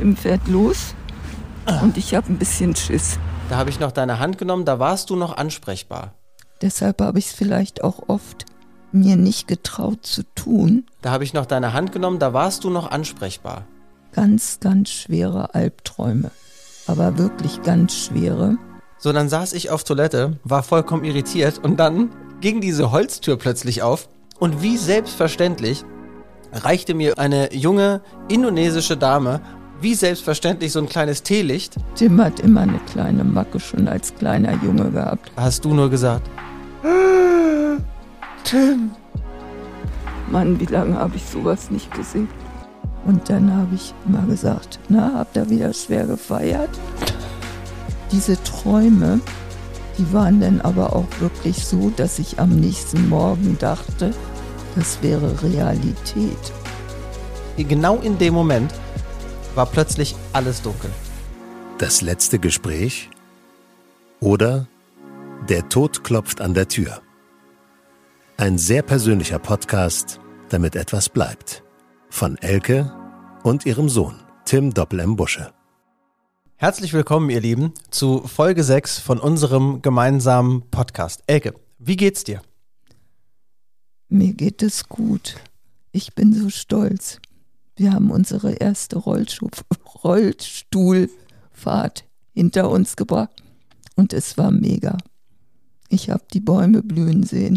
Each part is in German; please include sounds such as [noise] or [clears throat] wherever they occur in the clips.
Tim fährt los und ich habe ein bisschen Schiss. Da habe ich noch deine Hand genommen, da warst du noch ansprechbar. Deshalb habe ich es vielleicht auch oft mir nicht getraut zu tun. Da habe ich noch deine Hand genommen, da warst du noch ansprechbar. Ganz, ganz schwere Albträume. Aber wirklich ganz schwere. So, dann saß ich auf Toilette, war vollkommen irritiert und dann ging diese Holztür plötzlich auf und wie selbstverständlich reichte mir eine junge indonesische Dame wie selbstverständlich so ein kleines Teelicht. Tim hat immer eine kleine Macke schon als kleiner Junge gehabt. Hast du nur gesagt. [gasps] Tim. Mann, wie lange habe ich sowas nicht gesehen? Und dann habe ich immer gesagt, na, habt ihr wieder schwer gefeiert? Diese Träume, die waren dann aber auch wirklich so, dass ich am nächsten Morgen dachte, das wäre Realität. Genau in dem Moment war plötzlich alles dunkel. Das letzte Gespräch oder der Tod klopft an der Tür. Ein sehr persönlicher Podcast, damit etwas bleibt. Von Elke und ihrem Sohn, Tim Doppel im Busche. Herzlich willkommen, ihr Lieben, zu Folge 6 von unserem gemeinsamen Podcast. Elke, wie geht's dir? Mir geht es gut. Ich bin so stolz. Wir haben unsere erste Rollstuhl Rollstuhlfahrt hinter uns gebracht und es war mega. Ich habe die Bäume blühen sehen.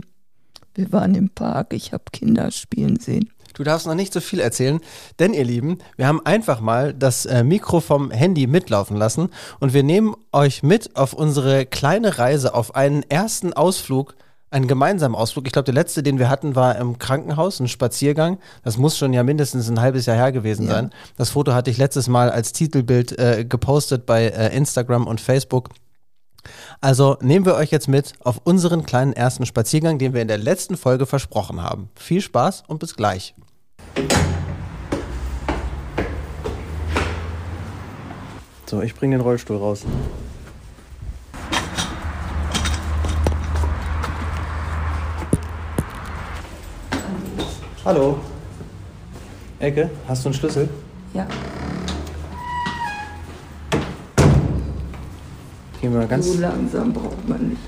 Wir waren im Park, ich habe Kinder spielen sehen. Du darfst noch nicht so viel erzählen, denn ihr Lieben, wir haben einfach mal das äh, Mikro vom Handy mitlaufen lassen und wir nehmen euch mit auf unsere kleine Reise, auf einen ersten Ausflug einen gemeinsamen Ausflug. Ich glaube, der letzte, den wir hatten, war im Krankenhaus, ein Spaziergang. Das muss schon ja mindestens ein halbes Jahr her gewesen ja. sein. Das Foto hatte ich letztes Mal als Titelbild äh, gepostet bei äh, Instagram und Facebook. Also nehmen wir euch jetzt mit auf unseren kleinen ersten Spaziergang, den wir in der letzten Folge versprochen haben. Viel Spaß und bis gleich. So, ich bringe den Rollstuhl raus. Hallo. Ecke, hast du einen Schlüssel? Ja. Gehen wir ganz. So langsam braucht man nicht.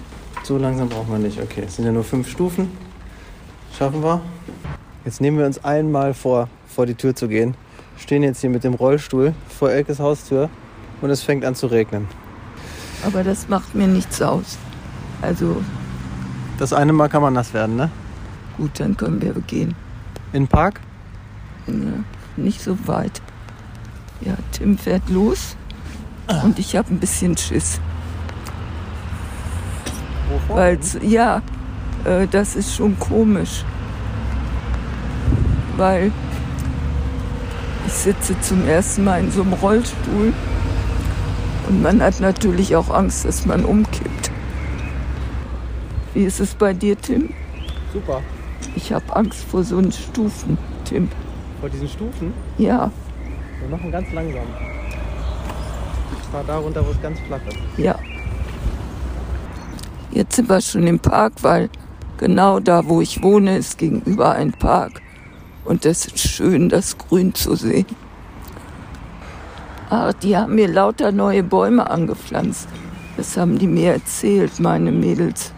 So langsam braucht man nicht. Okay, es sind ja nur fünf Stufen. Schaffen wir. Jetzt nehmen wir uns einmal vor, vor die Tür zu gehen. Stehen jetzt hier mit dem Rollstuhl vor Elkes Haustür und es fängt an zu regnen. Aber das macht mir nichts aus. Also. Das eine Mal kann man nass werden, ne? Gut, dann können wir gehen. In den Park? Ja, nicht so weit. Ja, Tim fährt los und ich habe ein bisschen Schiss. Wovor? Weil, ja, äh, das ist schon komisch. Weil ich sitze zum ersten Mal in so einem Rollstuhl und man hat natürlich auch Angst, dass man umkippt. Wie ist es bei dir, Tim? Super. Ich habe Angst vor so einen Stufen, Tim. Vor diesen Stufen? Ja, Wir machen ganz langsam. Ich fahr da runter, wo es ganz flach ist. ja. Jetzt sind wir schon im Park, weil genau da, wo ich wohne, ist gegenüber ein Park. Und es ist schön, das Grün zu sehen. Ach, die haben mir lauter neue Bäume angepflanzt. Das haben die mir erzählt, meine Mädels.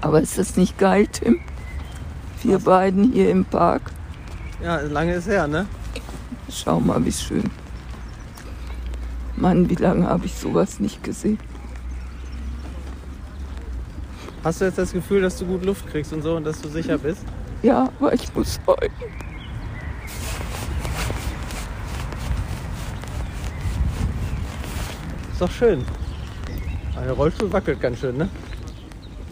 Aber ist das nicht geil, Tim? Wir beiden hier im Park. Ja, lange ist her, ne? Schau mal, wie schön. Mann, wie lange habe ich sowas nicht gesehen? Hast du jetzt das Gefühl, dass du gut Luft kriegst und so und dass du sicher bist? Ja, aber ich muss heulen. Ist doch schön. Der Rollstuhl wackelt ganz schön, ne?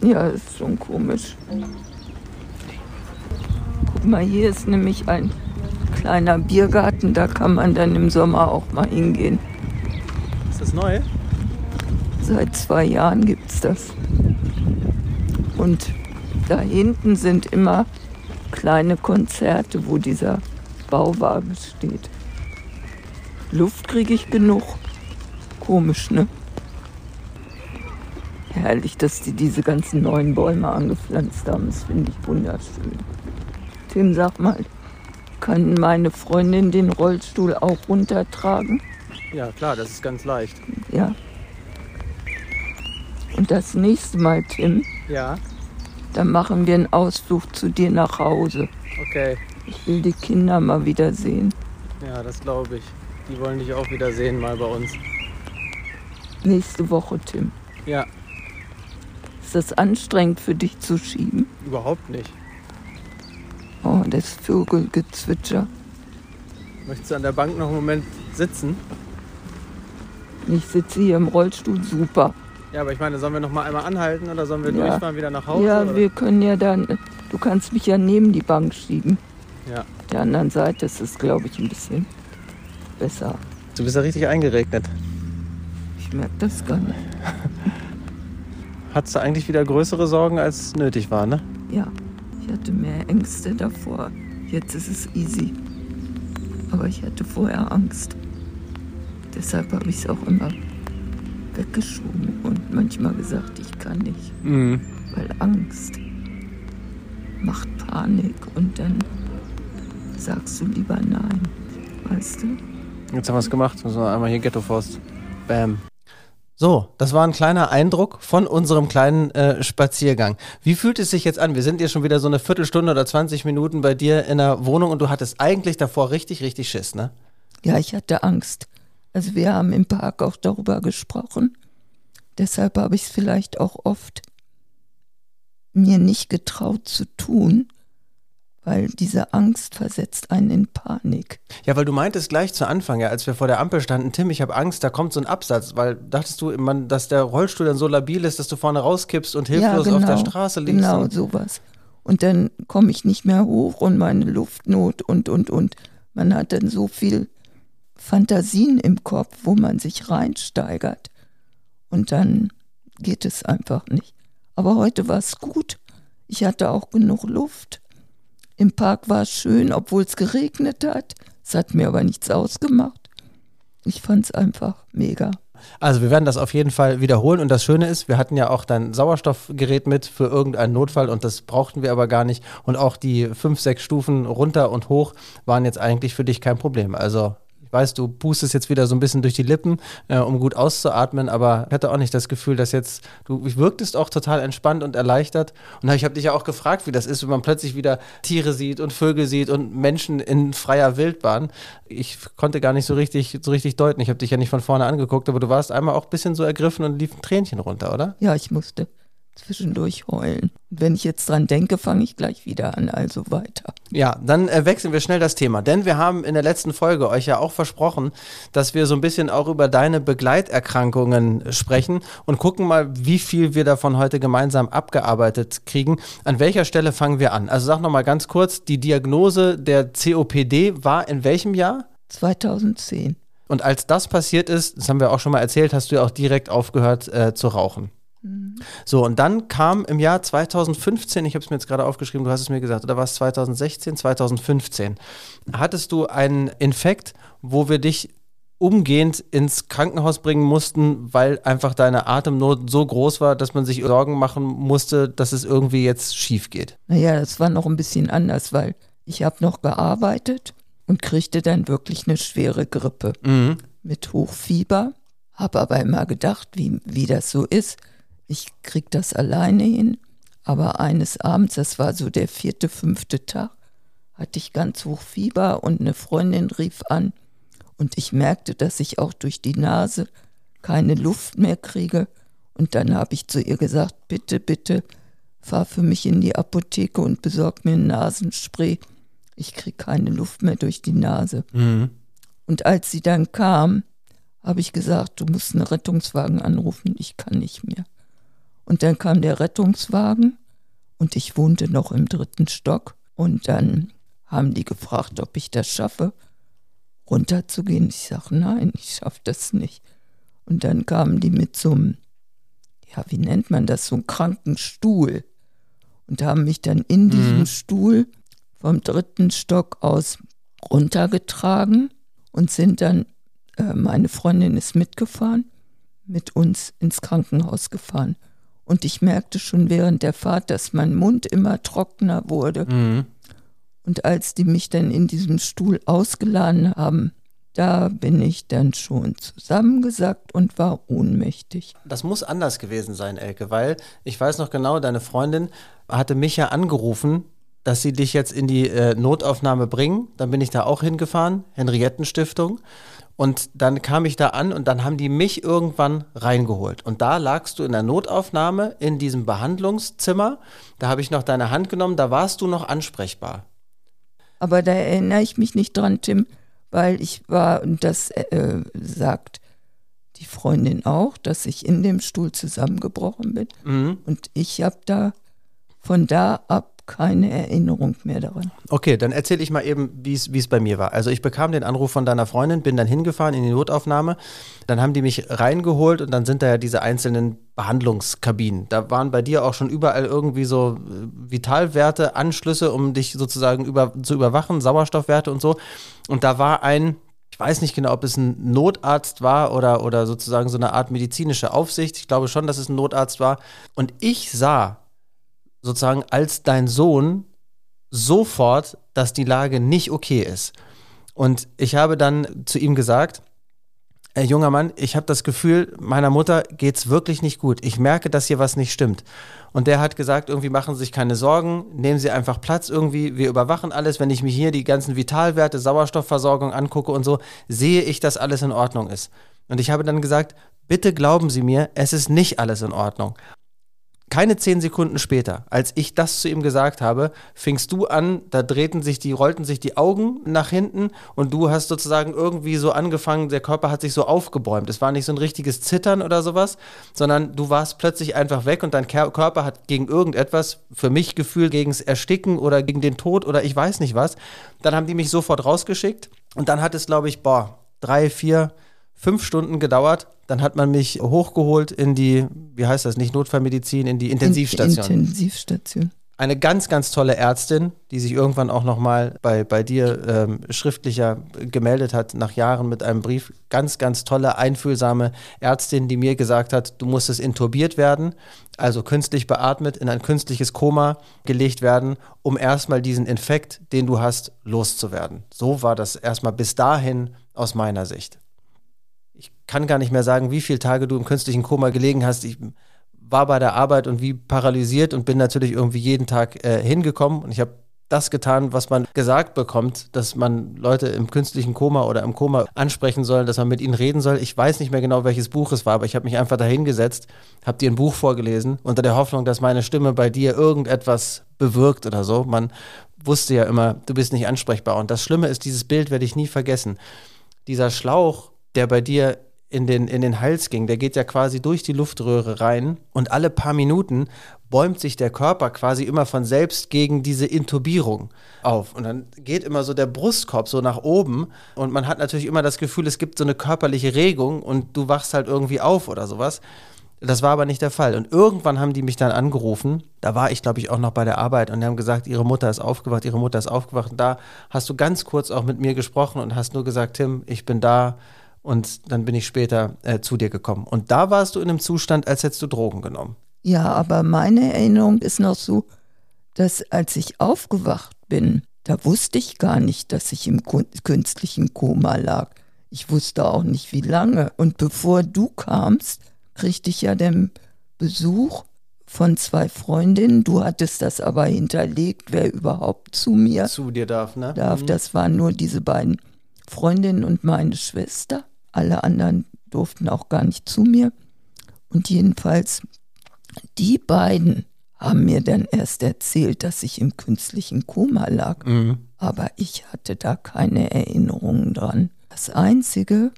Ja, ist schon komisch. Guck mal, hier ist nämlich ein kleiner Biergarten. Da kann man dann im Sommer auch mal hingehen. Ist das neu? Seit zwei Jahren gibt's das. Und da hinten sind immer kleine Konzerte, wo dieser Bauwagen steht. Luft kriege ich genug. Komisch, ne? Herrlich, dass die diese ganzen neuen Bäume angepflanzt haben. Das finde ich wunderschön. Tim, sag mal, Kann meine Freundin den Rollstuhl auch runtertragen? Ja, klar, das ist ganz leicht. Ja. Und das nächste Mal, Tim, Ja, dann machen wir einen Ausflug zu dir nach Hause. okay. Ich will die Kinder mal wieder sehen. Ja, das glaube ich. Die wollen dich auch wieder sehen, mal bei uns. Nächste Woche, Tim. Ja, Ist das anstrengend für dich zu schieben? überhaupt nicht. Das Vögelgezwitscher. Möchtest du an der Bank noch einen Moment sitzen? Ich sitze hier im Rollstuhl, super. Ja, aber ich meine, sollen wir noch mal einmal anhalten oder sollen wir Ja. durchfahren wieder nach Hause? Ja, oder? wir können ja dann, du kannst mich ja neben die Bank schieben. ja. Der anderen Seite ist es, glaube ich, ein bisschen besser. Du bist ja richtig eingeregnet. Ich merke das gar nicht. [laughs] Hattest du eigentlich wieder größere Sorgen, als nötig war, ne? Ja, ich hatte mehr Ängste davor. Jetzt ist es easy. Aber ich hatte vorher Angst. Deshalb habe ich es auch immer weggeschoben und manchmal gesagt, ich kann nicht. Mhm. Weil Angst macht Panik und dann sagst du lieber nein. Weißt du? Jetzt haben wir es gemacht. Müssen wir einmal hier Ghetto Forst. Bam. So, das war ein kleiner Eindruck von unserem kleinen äh, Spaziergang. Wie fühlt es sich jetzt an? Wir sind hier schon wieder so eine Viertelstunde oder 20 Minuten bei dir in der Wohnung und du hattest eigentlich davor richtig, richtig Schiss, ne? Ja, ich hatte Angst. Also wir haben im Park auch darüber gesprochen. Deshalb habe ich es vielleicht auch oft mir nicht getraut zu tun, weil diese Angst versetzt einen in Panik. Ja, weil du meintest gleich zu Anfang, ja, als wir vor der Ampel standen, Tim, ich habe Angst, da kommt so ein Absatz, weil dachtest du, man, dass der Rollstuhl dann so labil ist, dass du vorne rauskippst und hilflos auf der Straße liegst? Genau, sowas. Und dann komme ich nicht mehr hoch und meine Luftnot und, und, und. Man hat dann so viel Fantasien im Kopf, wo man sich reinsteigert. Und dann geht es einfach nicht. Aber heute war es gut. Ich hatte auch genug Luft. Im Park war es schön, obwohl es geregnet hat. Es hat mir aber nichts ausgemacht. Ich fand es einfach mega. Also wir werden das auf jeden Fall wiederholen und das Schöne ist, wir hatten ja auch dein Sauerstoffgerät mit für irgendeinen Notfall und das brauchten wir aber gar nicht und auch die fünf, sechs Stufen runter und hoch waren jetzt eigentlich für dich kein Problem. Also weiß, du pustest jetzt wieder so ein bisschen durch die Lippen, äh, um gut auszuatmen, aber ich hatte auch nicht das Gefühl, dass jetzt, du wirktest auch total entspannt und erleichtert und ich habe dich ja auch gefragt, wie das ist, wenn man plötzlich wieder Tiere sieht und Vögel sieht und Menschen in freier Wildbahn. Ich konnte gar nicht so richtig, so richtig deuten. Ich habe dich ja nicht von vorne angeguckt, aber du warst einmal auch ein bisschen so ergriffen und lief ein Tränchen runter, oder? Ja, ich musste zwischendurch heulen. Wenn ich jetzt dran denke, fange ich gleich wieder an, also weiter. Ja, dann äh, wechseln wir schnell das Thema, denn wir haben in der letzten Folge euch ja auch versprochen, dass wir so ein bisschen auch über deine Begleiterkrankungen sprechen und gucken mal, wie viel wir davon heute gemeinsam abgearbeitet kriegen. An welcher Stelle fangen wir an? Also sag noch mal ganz kurz, die Diagnose der COPD war in welchem Jahr? 2010. Und als das passiert ist, das haben wir auch schon mal erzählt, hast du ja auch direkt aufgehört äh, zu rauchen. So, und dann kam im Jahr 2015, ich habe es mir jetzt gerade aufgeschrieben, du hast es mir gesagt, oder war es 2016, 2015, hattest du einen Infekt, wo wir dich umgehend ins Krankenhaus bringen mussten, weil einfach deine Atemnot so groß war, dass man sich Sorgen machen musste, dass es irgendwie jetzt schief geht. Naja, das war noch ein bisschen anders, weil ich habe noch gearbeitet und kriegte dann wirklich eine schwere Grippe Mhm. mit Hochfieber. Habe aber immer gedacht, wie, wie das so ist. Ich krieg das alleine hin. Aber eines Abends, das war so der vierte, fünfte Tag, hatte ich ganz hoch Fieber und eine Freundin rief an und ich merkte, dass ich auch durch die Nase keine Luft mehr kriege. Und dann habe ich zu ihr gesagt, bitte, bitte, fahr für mich in die Apotheke und besorg mir ein Nasenspray. Ich kriege keine Luft mehr durch die Nase. Mhm. Und als sie dann kam, habe ich gesagt, du musst einen Rettungswagen anrufen, ich kann nicht mehr. Und dann kam der Rettungswagen und ich wohnte noch im dritten Stock. Und dann haben die gefragt, ob ich das schaffe, runterzugehen. Ich sage, nein, ich schaffe das nicht. Und dann kamen die mit so einem, ja, wie nennt man das, so einem kranken Stuhl. Und haben mich dann in diesem Stuhl vom dritten Stock aus runtergetragen und sind dann, äh, meine Freundin ist mitgefahren, mit uns ins Krankenhaus gefahren. Und ich merkte schon während der Fahrt, dass mein Mund immer trockener wurde. Mhm. Und als die mich dann in diesem Stuhl ausgeladen haben, da bin ich dann schon zusammengesackt und war ohnmächtig. Das muss anders gewesen sein, Elke, weil ich weiß noch genau, deine Freundin hatte mich ja angerufen, dass sie dich jetzt in die äh, Notaufnahme bringen. Dann bin ich da auch hingefahren, Henriettenstiftung. Und dann kam ich da an und dann haben die mich irgendwann reingeholt. Und da lagst du in der Notaufnahme in diesem Behandlungszimmer. Da habe ich noch deine Hand genommen, da warst du noch ansprechbar. Aber da erinnere ich mich nicht dran, Tim, weil ich war, und das äh, sagt die Freundin auch, dass ich in dem Stuhl zusammengebrochen bin. Mhm. Und ich habe da von da ab keine Erinnerung mehr daran. Okay, dann erzähle ich mal eben, wie es bei mir war. Also ich bekam den Anruf von deiner Freundin, bin dann hingefahren in die Notaufnahme. Dann haben die mich reingeholt und dann sind da ja diese einzelnen Behandlungskabinen. Da waren bei dir auch schon überall irgendwie so äh, Vitalwerte, Anschlüsse, um dich sozusagen über, zu überwachen, Sauerstoffwerte und so. Und da war ein, ich weiß nicht genau, ob es ein Notarzt war oder, oder sozusagen so eine Art medizinische Aufsicht. Ich glaube schon, dass es ein Notarzt war. Und ich sah sozusagen als dein Sohn sofort, dass die Lage nicht okay ist. Und ich habe dann zu ihm gesagt, äh, junger Mann, ich habe das Gefühl, meiner Mutter geht's wirklich nicht gut. Ich merke, dass hier was nicht stimmt. Und der hat gesagt, irgendwie machen Sie sich keine Sorgen, nehmen Sie einfach Platz irgendwie, wir überwachen alles. Wenn ich mir hier die ganzen Vitalwerte, Sauerstoffversorgung angucke und so, sehe ich, dass alles in Ordnung ist. Und ich habe dann gesagt, bitte glauben Sie mir, es ist nicht alles in Ordnung. Keine zehn Sekunden später, als ich das zu ihm gesagt habe, fingst du an, da drehten sich die, rollten sich die Augen nach hinten und du hast sozusagen irgendwie so angefangen, der Körper hat sich so aufgebäumt. Es war nicht so ein richtiges Zittern oder sowas, sondern du warst plötzlich einfach weg und dein Körper hat gegen irgendetwas, für mich Gefühl, gegen das Ersticken oder gegen den Tod oder ich weiß nicht was. Dann haben die mich sofort rausgeschickt und dann hat es, glaube ich, boah, drei, vier, fünf Stunden gedauert. Dann hat man mich hochgeholt in die, wie heißt das, nicht Notfallmedizin, in die Intensivstation. Intensivstation. Eine ganz, ganz tolle Ärztin, die sich irgendwann auch nochmal bei, bei dir ähm, schriftlicher gemeldet hat, nach Jahren mit einem Brief. Ganz, ganz tolle, einfühlsame Ärztin, die mir gesagt hat, du musstest intubiert werden, also künstlich beatmet, in ein künstliches Koma gelegt werden, um erstmal diesen Infekt, den du hast, loszuwerden. So war das erstmal bis dahin aus meiner Sicht ich kann gar nicht mehr sagen, wie viele Tage du im künstlichen Koma gelegen hast. Ich war bei der Arbeit und wie paralysiert und bin natürlich irgendwie jeden Tag äh, hingekommen und ich habe das getan, was man gesagt bekommt, dass man Leute im künstlichen Koma oder im Koma ansprechen soll, dass man mit ihnen reden soll. Ich weiß nicht mehr genau, welches Buch es war, aber ich habe mich einfach dahingesetzt, habe dir ein Buch vorgelesen, unter der Hoffnung, dass meine Stimme bei dir irgendetwas bewirkt oder so. Man wusste ja immer, du bist nicht ansprechbar. Und das Schlimme ist, dieses Bild werde ich nie vergessen. Dieser Schlauch, der bei dir in den, in den Hals ging, der geht ja quasi durch die Luftröhre rein und alle paar Minuten bäumt sich der Körper quasi immer von selbst gegen diese Intubierung auf. Und dann geht immer so der Brustkorb so nach oben und man hat natürlich immer das Gefühl, es gibt so eine körperliche Regung und du wachst halt irgendwie auf oder sowas. Das war aber nicht der Fall. Und irgendwann haben die mich dann angerufen. Da war ich, glaube ich, auch noch bei der Arbeit und die haben gesagt, ihre Mutter ist aufgewacht, ihre Mutter ist aufgewacht. Und da hast du ganz kurz auch mit mir gesprochen und hast nur gesagt, Tim, ich bin da und dann bin ich später äh, zu dir gekommen. Und da warst du in einem Zustand, als hättest du Drogen genommen. Ja, aber meine Erinnerung ist noch so, dass als ich aufgewacht bin, da wusste ich gar nicht, dass ich im künstlichen Koma lag. Ich wusste auch nicht, wie lange. Und bevor du kamst, kriegte ich ja den Besuch von zwei Freundinnen. Du hattest das aber hinterlegt, wer überhaupt zu mir zu dir darf. Ne? Darf. Mhm. Das waren nur diese beiden Freundinnen und meine Schwester. Alle anderen durften auch gar nicht zu mir. Und jedenfalls, die beiden haben mir dann erst erzählt, dass ich im künstlichen Koma lag. Mhm. Aber ich hatte da keine Erinnerungen dran. Das Einzige,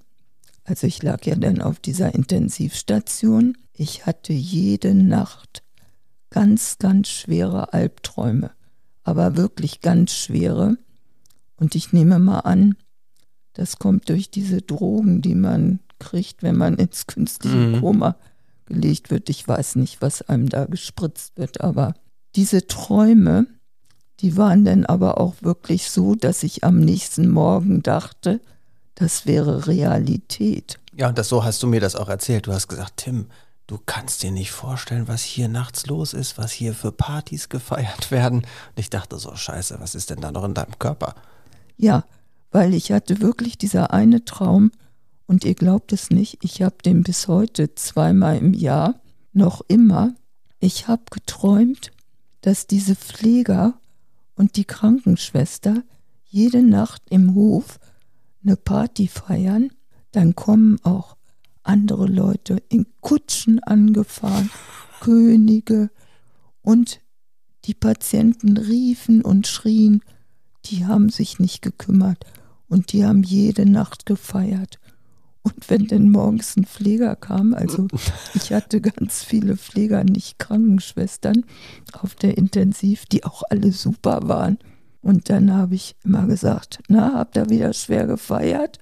also ich lag ja dann auf dieser Intensivstation, ich hatte jede Nacht ganz, ganz schwere Albträume. Aber wirklich ganz schwere. Und ich nehme mal an, das kommt durch diese Drogen, die man kriegt, wenn man ins künstliche mhm. Koma gelegt wird. Ich weiß nicht, was einem da gespritzt wird, aber diese Träume, die waren dann aber auch wirklich so, dass ich am nächsten Morgen dachte, das wäre Realität. Ja, und das so hast du mir das auch erzählt. Du hast gesagt, Tim, du kannst dir nicht vorstellen, was hier nachts los ist, was hier für Partys gefeiert [laughs] werden. Und ich dachte so, scheiße, was ist denn da noch in deinem Körper? Ja, weil ich hatte wirklich dieser eine Traum und ihr glaubt es nicht, ich habe den bis heute zweimal im Jahr noch immer. Ich habe geträumt, dass diese Pfleger und die Krankenschwester jede Nacht im Hof eine Party feiern. Dann kommen auch andere Leute in Kutschen angefahren, Könige und die Patienten riefen und schrien, die haben sich nicht gekümmert und die haben jede Nacht gefeiert. Und wenn denn morgens ein Pfleger kam, also [laughs] ich hatte ganz viele Pfleger, nicht Krankenschwestern auf der Intensiv, die auch alle super waren. Und dann habe ich immer gesagt, na, habt ihr wieder schwer gefeiert?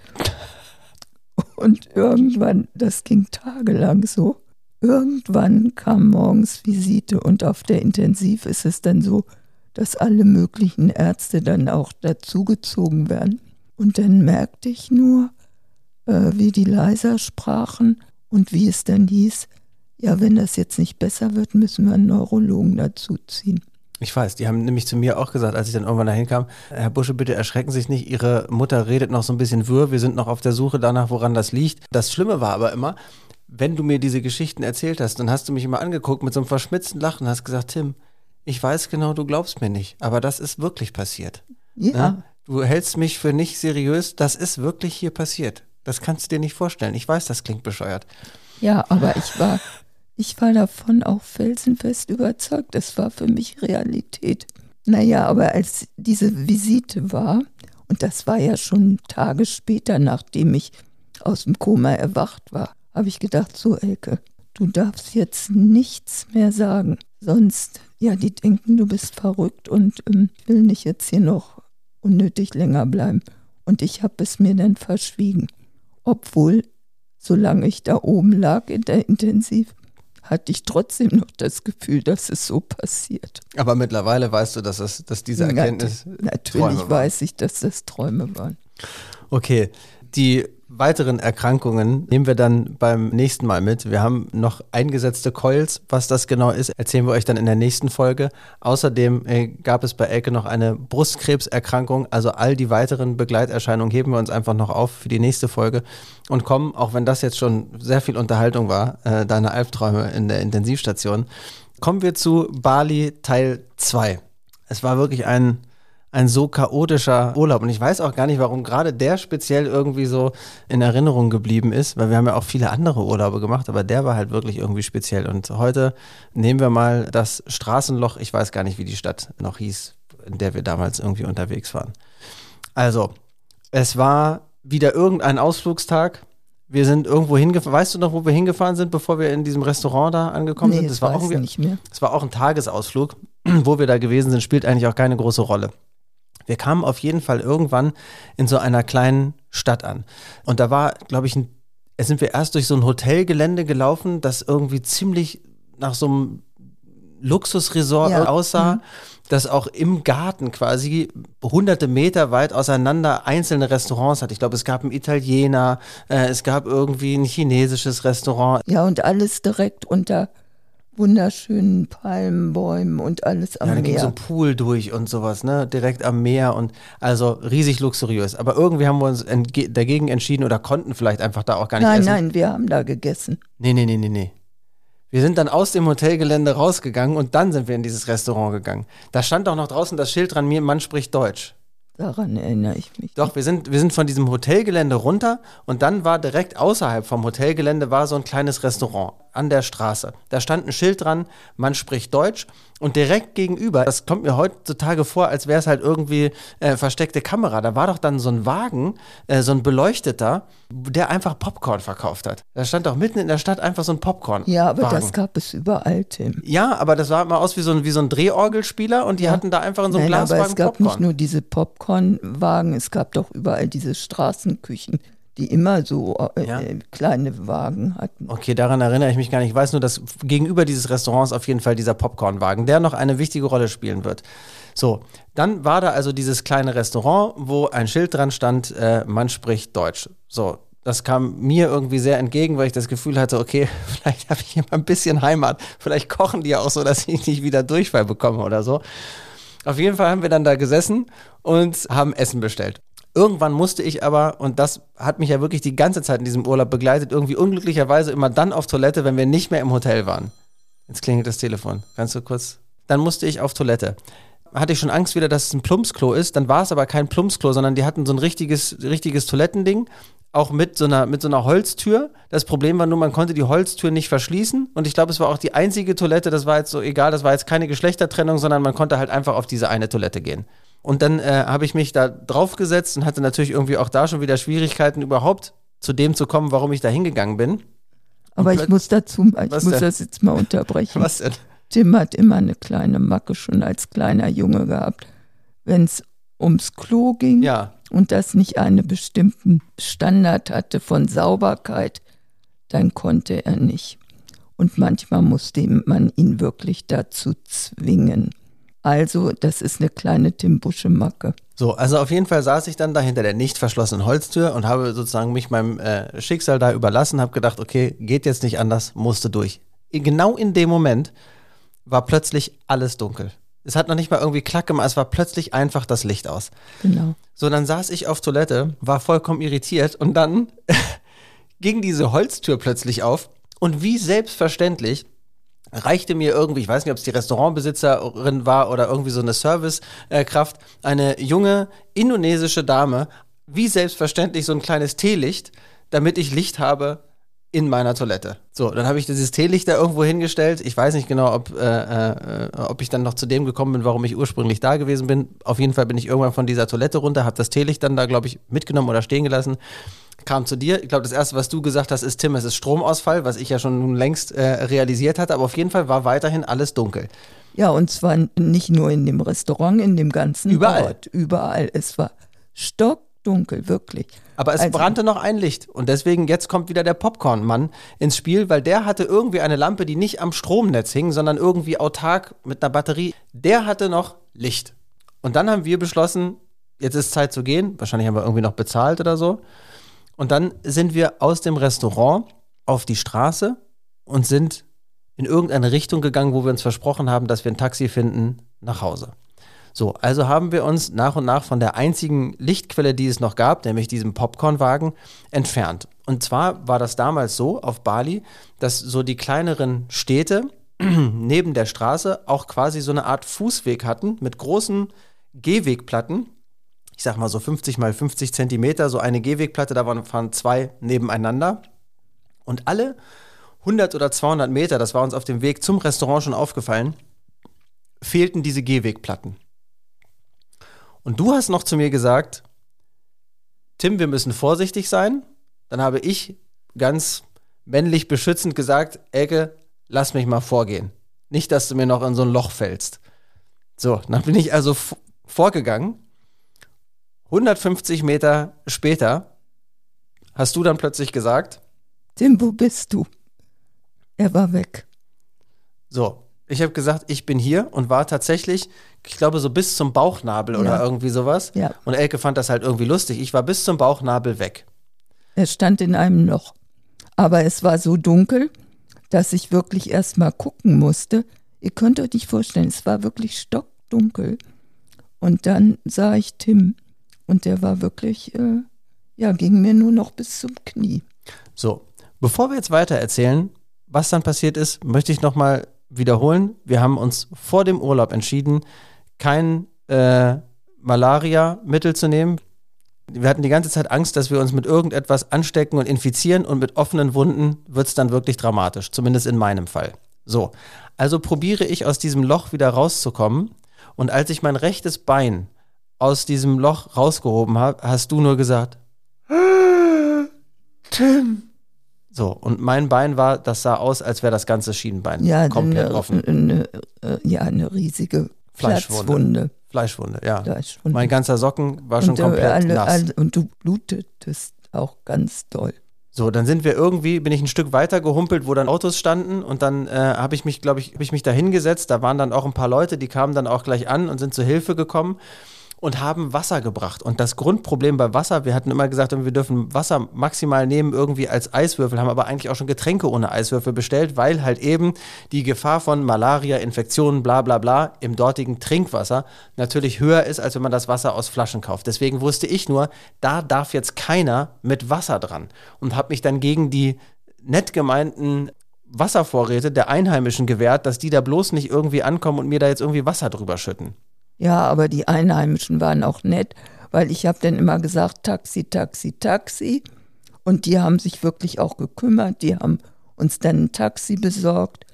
Und irgendwann, das ging tagelang so, irgendwann kam morgens Visite und auf der Intensiv ist es dann so, dass alle möglichen Ärzte dann auch dazugezogen werden. Und dann merkte ich nur, äh, wie die leiser sprachen und wie es dann hieß, ja, wenn das jetzt nicht besser wird, müssen wir einen Neurologen dazuziehen. Ich weiß, die haben nämlich zu mir auch gesagt, als ich dann irgendwann dahin kam, Herr Busche, bitte erschrecken Sie sich nicht, Ihre Mutter redet noch so ein bisschen wirr, wir sind noch auf der Suche danach, woran das liegt. Das Schlimme war aber immer, wenn du mir diese Geschichten erzählt hast, dann hast du mich immer angeguckt mit so einem verschmitzten Lachen und hast gesagt, Tim, ich weiß genau, du glaubst mir nicht, aber das ist wirklich passiert. Ja. Ne? Du hältst mich für nicht seriös, das ist wirklich hier passiert. Das kannst du dir nicht vorstellen. Ich weiß, das klingt bescheuert. Ja, aber ich war, ich war davon auch felsenfest überzeugt. Das war für mich Realität. Naja, aber als diese Visite war, und das war ja schon Tage später, nachdem ich aus dem Koma erwacht war, habe ich gedacht, so Elke, du darfst jetzt nichts mehr sagen. Sonst, ja, die denken, du bist verrückt und ähm, will nicht jetzt hier noch unnötig länger bleiben. Und ich habe es mir dann verschwiegen obwohl, solange ich da oben lag in der Intensiv, hatte ich trotzdem noch das Gefühl, dass es so passiert. Aber mittlerweile weißt du, dass, es, dass diese Erkenntnis. Nat natürlich weiß ich, dass das Träume waren. Okay, die weiteren Erkrankungen nehmen wir dann beim nächsten Mal mit. Wir haben noch eingesetzte Coils. Was das genau ist, erzählen wir euch dann in der nächsten Folge. Außerdem äh, gab es bei Elke noch eine Brustkrebserkrankung. Also all die weiteren Begleiterscheinungen heben wir uns einfach noch auf für die nächste Folge und kommen, auch wenn das jetzt schon sehr viel Unterhaltung war, äh, deine Albträume in der Intensivstation, kommen wir zu Bali Teil 2. Es war wirklich ein ein so chaotischer Urlaub. Und ich weiß auch gar nicht, warum gerade der speziell irgendwie so in Erinnerung geblieben ist, weil wir haben ja auch viele andere Urlaube gemacht, aber der war halt wirklich irgendwie speziell. Und heute nehmen wir mal das Straßenloch, ich weiß gar nicht, wie die Stadt noch hieß, in der wir damals irgendwie unterwegs waren. Also, es war wieder irgendein Ausflugstag. Wir sind irgendwo hingefahren. Weißt du noch, wo wir hingefahren sind, bevor wir in diesem Restaurant da angekommen nee, sind? Das war auch nicht mehr. Es war auch ein Tagesausflug. [clears throat] Wo wir da gewesen sind, spielt eigentlich auch keine große Rolle. Wir kamen auf jeden Fall irgendwann in so einer kleinen Stadt an. Und da war, glaube ich, ein, sind wir erst durch so ein Hotelgelände gelaufen, das irgendwie ziemlich nach so einem Luxusresort ja. aussah, mhm. das auch im Garten quasi hunderte Meter weit auseinander einzelne Restaurants hat. Ich glaube, es gab einen Italiener, äh, es gab irgendwie ein chinesisches Restaurant. Ja, und alles direkt unter wunderschönen Palmenbäumen und alles am ja, da Meer. ging so ein Pool durch und sowas, ne? Direkt am Meer und also riesig luxuriös. Aber irgendwie haben wir uns entge dagegen entschieden oder konnten vielleicht einfach da auch gar nicht nein, essen. Nein, nein, wir haben da gegessen. Nee, nee, nee, nee, nee. Wir sind dann aus dem Hotelgelände rausgegangen und dann sind wir in dieses Restaurant gegangen. Da stand auch noch draußen das Schild dran, mir, man spricht Deutsch. Daran erinnere ich mich. Doch, wir sind, wir sind von diesem Hotelgelände runter und dann war direkt außerhalb vom Hotelgelände war so ein kleines Restaurant an der Straße. Da stand ein Schild dran, man spricht Deutsch und direkt gegenüber, das kommt mir heutzutage vor, als wäre es halt irgendwie äh, versteckte Kamera. Da war doch dann so ein Wagen, äh, so ein beleuchteter, der einfach Popcorn verkauft hat. Da stand doch mitten in der Stadt einfach so ein Popcorn. Ja, aber das gab es überall, Tim. Ja, aber das sah immer aus wie so ein, wie so ein Drehorgelspieler und die ja. hatten da einfach in so einem Nein, Glaswagen aber es gab Popcorn. nicht nur diese Popcornwagen, es gab doch überall diese Straßenküchen die immer so äh, ja. äh, kleine Wagen hatten. Okay, daran erinnere ich mich gar nicht. Ich weiß nur, dass gegenüber dieses Restaurants auf jeden Fall dieser Popcornwagen, der noch eine wichtige Rolle spielen wird. So, dann war da also dieses kleine Restaurant, wo ein Schild dran stand, äh, man spricht Deutsch. So, das kam mir irgendwie sehr entgegen, weil ich das Gefühl hatte, okay, [laughs] vielleicht habe ich hier mal ein bisschen Heimat. Vielleicht kochen die ja auch so, dass ich nicht wieder Durchfall bekomme oder so. Auf jeden Fall haben wir dann da gesessen und haben Essen bestellt. Irgendwann musste ich aber, und das hat mich ja wirklich die ganze Zeit in diesem Urlaub begleitet, irgendwie unglücklicherweise immer dann auf Toilette, wenn wir nicht mehr im Hotel waren. Jetzt klingelt das Telefon. Kannst du kurz? Dann musste ich auf Toilette hatte ich schon Angst wieder, dass es ein Plumpsklo ist. Dann war es aber kein Plumpsklo, sondern die hatten so ein richtiges, richtiges Toilettending auch mit so einer mit so einer Holztür. Das Problem war nur, man konnte die Holztür nicht verschließen und ich glaube, es war auch die einzige Toilette, das war jetzt so egal, das war jetzt keine Geschlechtertrennung, sondern man konnte halt einfach auf diese eine Toilette gehen. Und dann äh, habe ich mich da draufgesetzt und hatte natürlich irgendwie auch da schon wieder Schwierigkeiten überhaupt zu dem zu kommen, warum ich da hingegangen bin. Aber ich muss dazu, ich muss denn? das jetzt mal unterbrechen. Was denn? Tim hat immer eine kleine Macke schon als kleiner Junge gehabt. Wenn es ums Klo ging, ja und das nicht einen bestimmten Standard hatte von Sauberkeit, dann konnte er nicht. Und manchmal musste man ihn wirklich dazu zwingen. Also, das ist eine kleine Timbusche-Macke. So, also auf jeden Fall saß ich dann da hinter der nicht verschlossenen Holztür und habe sozusagen mich meinem äh, Schicksal da überlassen, habe gedacht, okay, geht jetzt nicht anders, musste durch. Genau in dem Moment war plötzlich alles dunkel. Es hat noch nicht mal irgendwie Klack gemacht, es war plötzlich einfach das Licht aus. Genau. So, dann saß ich auf Toilette, war vollkommen irritiert und dann [laughs] ging diese Holztür plötzlich auf und wie selbstverständlich reichte mir irgendwie, ich weiß nicht, ob es die Restaurantbesitzerin war oder irgendwie so eine Servicekraft, eine junge indonesische Dame, wie selbstverständlich so ein kleines Teelicht, damit ich Licht habe in meiner Toilette. So, dann habe ich dieses Teelicht da irgendwo hingestellt. Ich weiß nicht genau, ob, äh, äh, ob ich dann noch zu dem gekommen bin, warum ich ursprünglich da gewesen bin. Auf jeden Fall bin ich irgendwann von dieser Toilette runter, habe das Teelicht dann da, glaube ich, mitgenommen oder stehen gelassen. Kam zu dir. Ich glaube, das erste, was du gesagt hast, ist, Tim, es ist Stromausfall, was ich ja schon längst äh, realisiert hatte. Aber auf jeden Fall war weiterhin alles dunkel. Ja, und zwar nicht nur in dem Restaurant, in dem ganzen Überall. Ort. Überall. Es war stockdunkel, wirklich. Aber es also, brannte noch ein Licht. Und deswegen, jetzt kommt wieder der Popcorn-Mann ins Spiel, weil der hatte irgendwie eine Lampe, die nicht am Stromnetz hing, sondern irgendwie autark mit einer Batterie. Der hatte noch Licht. Und dann haben wir beschlossen, jetzt ist Zeit zu gehen. Wahrscheinlich haben wir irgendwie noch bezahlt oder so. Und dann sind wir aus dem Restaurant auf die Straße und sind in irgendeine Richtung gegangen, wo wir uns versprochen haben, dass wir ein Taxi finden, nach Hause. So, also haben wir uns nach und nach von der einzigen Lichtquelle, die es noch gab, nämlich diesem Popcornwagen, entfernt. Und zwar war das damals so auf Bali, dass so die kleineren Städte [clears throat] neben der Straße auch quasi so eine Art Fußweg hatten mit großen Gehwegplatten. Ich sag mal so 50 mal 50 Zentimeter, so eine Gehwegplatte, da waren zwei nebeneinander. Und alle 100 oder 200 Meter, das war uns auf dem Weg zum Restaurant schon aufgefallen, fehlten diese Gehwegplatten. Und du hast noch zu mir gesagt, Tim, wir müssen vorsichtig sein. Dann habe ich ganz männlich beschützend gesagt, Elke, lass mich mal vorgehen. Nicht, dass du mir noch in so ein Loch fällst. So, dann bin ich also vorgegangen. 150 Meter später hast du dann plötzlich gesagt, Tim, wo bist du? Er war weg. So, ich habe gesagt, ich bin hier und war tatsächlich, ich glaube, so bis zum Bauchnabel ja. oder irgendwie sowas. Ja. Und Elke fand das halt irgendwie lustig. Ich war bis zum Bauchnabel weg. Er stand in einem Loch. Aber es war so dunkel, dass ich wirklich erst mal gucken musste. Ihr könnt euch nicht vorstellen, es war wirklich stockdunkel. Und dann sah ich Tim und der war wirklich, äh, ja, ging mir nur noch bis zum Knie. So, bevor wir jetzt weiter erzählen, was dann passiert ist, möchte ich noch mal wiederholen, wir haben uns vor dem Urlaub entschieden, kein äh, Malaria-Mittel zu nehmen. Wir hatten die ganze Zeit Angst, dass wir uns mit irgendetwas anstecken und infizieren und mit offenen Wunden wird es dann wirklich dramatisch, zumindest in meinem Fall. So, also probiere ich aus diesem Loch wieder rauszukommen und als ich mein rechtes Bein aus diesem Loch rausgehoben habe, hast du nur gesagt, [gasps] Tim, so, und mein Bein war, das sah aus, als wäre das ganze Schienenbein ja, komplett eine, offen. Eine, äh, ja, eine riesige Fleischwunde. Fleischwunde, ja. Fleischwunde. Mein ganzer Socken war schon und, komplett alle, nass. Alle, und du blutetest auch ganz doll. So, dann sind wir irgendwie, bin ich ein Stück weiter gehumpelt, wo dann Autos standen und dann äh, habe ich mich, glaube ich, habe ich mich da hingesetzt. Da waren dann auch ein paar Leute, die kamen dann auch gleich an und sind zur Hilfe gekommen. Und haben Wasser gebracht. Und das Grundproblem bei Wasser, wir hatten immer gesagt, wir dürfen Wasser maximal nehmen, irgendwie als Eiswürfel, haben aber eigentlich auch schon Getränke ohne Eiswürfel bestellt, weil halt eben die Gefahr von Malaria, Infektionen, bla bla bla im dortigen Trinkwasser natürlich höher ist, als wenn man das Wasser aus Flaschen kauft. Deswegen wusste ich nur, da darf jetzt keiner mit Wasser dran. Und habe mich dann gegen die nett gemeinten Wasservorräte der Einheimischen gewährt, dass die da bloß nicht irgendwie ankommen und mir da jetzt irgendwie Wasser drüber schütten. Ja, aber die Einheimischen waren auch nett, weil ich habe dann immer gesagt, Taxi, Taxi, Taxi. Und die haben sich wirklich auch gekümmert. Die haben uns dann ein Taxi besorgt.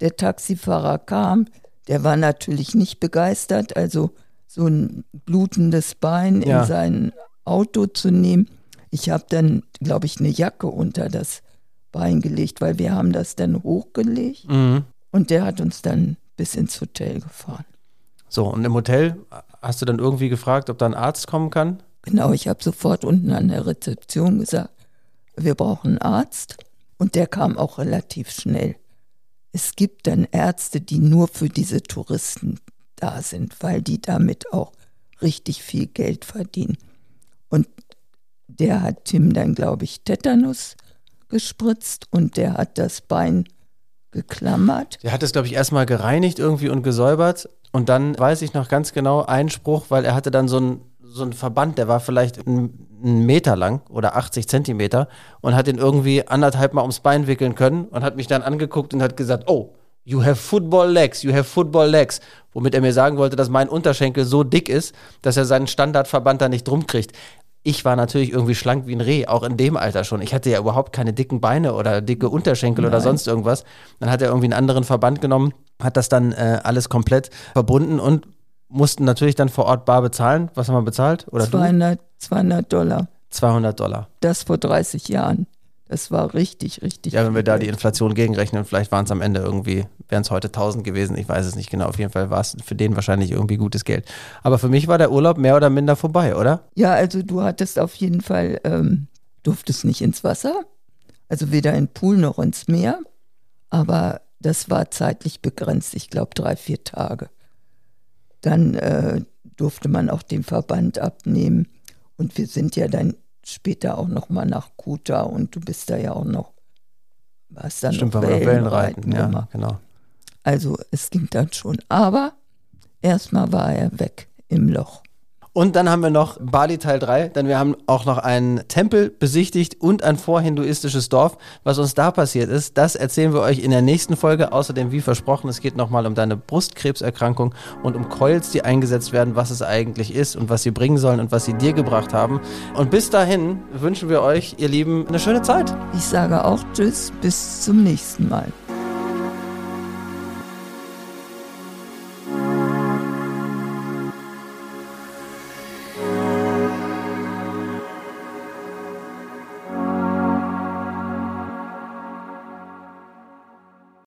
Der Taxifahrer kam, der war natürlich nicht begeistert, also so ein blutendes Bein ja. in sein Auto zu nehmen. Ich habe dann, glaube ich, eine Jacke unter das Bein gelegt, weil wir haben das dann hochgelegt. Mhm. Und der hat uns dann bis ins Hotel gefahren. So, und im Hotel hast du dann irgendwie gefragt, ob da ein Arzt kommen kann? Genau, ich habe sofort unten an der Rezeption gesagt, wir brauchen einen Arzt. Und der kam auch relativ schnell. Es gibt dann Ärzte, die nur für diese Touristen da sind, weil die damit auch richtig viel Geld verdienen. Und der hat Tim dann, glaube ich, Tetanus gespritzt und der hat das Bein geklammert. Der hat es, glaube ich, erstmal gereinigt irgendwie und gesäubert und dann weiß ich noch ganz genau einen Spruch, weil er hatte dann so einen so Verband, der war vielleicht einen Meter lang oder 80 Zentimeter und hat den irgendwie anderthalb Mal ums Bein wickeln können und hat mich dann angeguckt und hat gesagt, oh, you have football legs, you have football legs. Womit er mir sagen wollte, dass mein Unterschenkel so dick ist, dass er seinen Standardverband da nicht drum kriegt ich war natürlich irgendwie schlank wie ein Reh, auch in dem Alter schon. Ich hatte ja überhaupt keine dicken Beine oder dicke Unterschenkel Nein. oder sonst irgendwas. Dann hat er irgendwie einen anderen Verband genommen, hat das dann äh, alles komplett verbunden und mussten natürlich dann vor Ort bar bezahlen. Was haben wir bezahlt? Oder 200, 200 Dollar. 200 Dollar. Das vor 30 Jahren. Das war richtig, richtig. Ja, wenn wir da die Inflation gegenrechnen, vielleicht waren es am Ende irgendwie, wären es heute 1000 gewesen, ich weiß es nicht genau. Auf jeden Fall war es für den wahrscheinlich irgendwie gutes Geld. Aber für mich war der Urlaub mehr oder minder vorbei, oder? Ja, also du hattest auf jeden Fall, ähm, durftest nicht ins Wasser, also weder in den Pool noch ins Meer, aber das war zeitlich begrenzt, ich glaube drei, vier Tage. Dann äh, durfte man auch den Verband abnehmen und wir sind ja dann später auch noch mal nach Kuta und du bist da ja auch noch, warst dann Stimmt, noch Wellenreiten, ja, genau. Also es ging dann schon, aber erstmal war er weg im Loch. Und dann haben wir noch Bali Teil 3, denn wir haben auch noch einen Tempel besichtigt und ein vorhinduistisches Dorf. Was uns da passiert ist, das erzählen wir euch in der nächsten Folge. Außerdem, wie versprochen, es geht nochmal um deine Brustkrebserkrankung und um Coils, die eingesetzt werden, was es eigentlich ist und was sie bringen sollen und was sie dir gebracht haben. Und bis dahin wünschen wir euch, ihr Lieben, eine schöne Zeit. Ich sage auch Tschüss, bis zum nächsten Mal.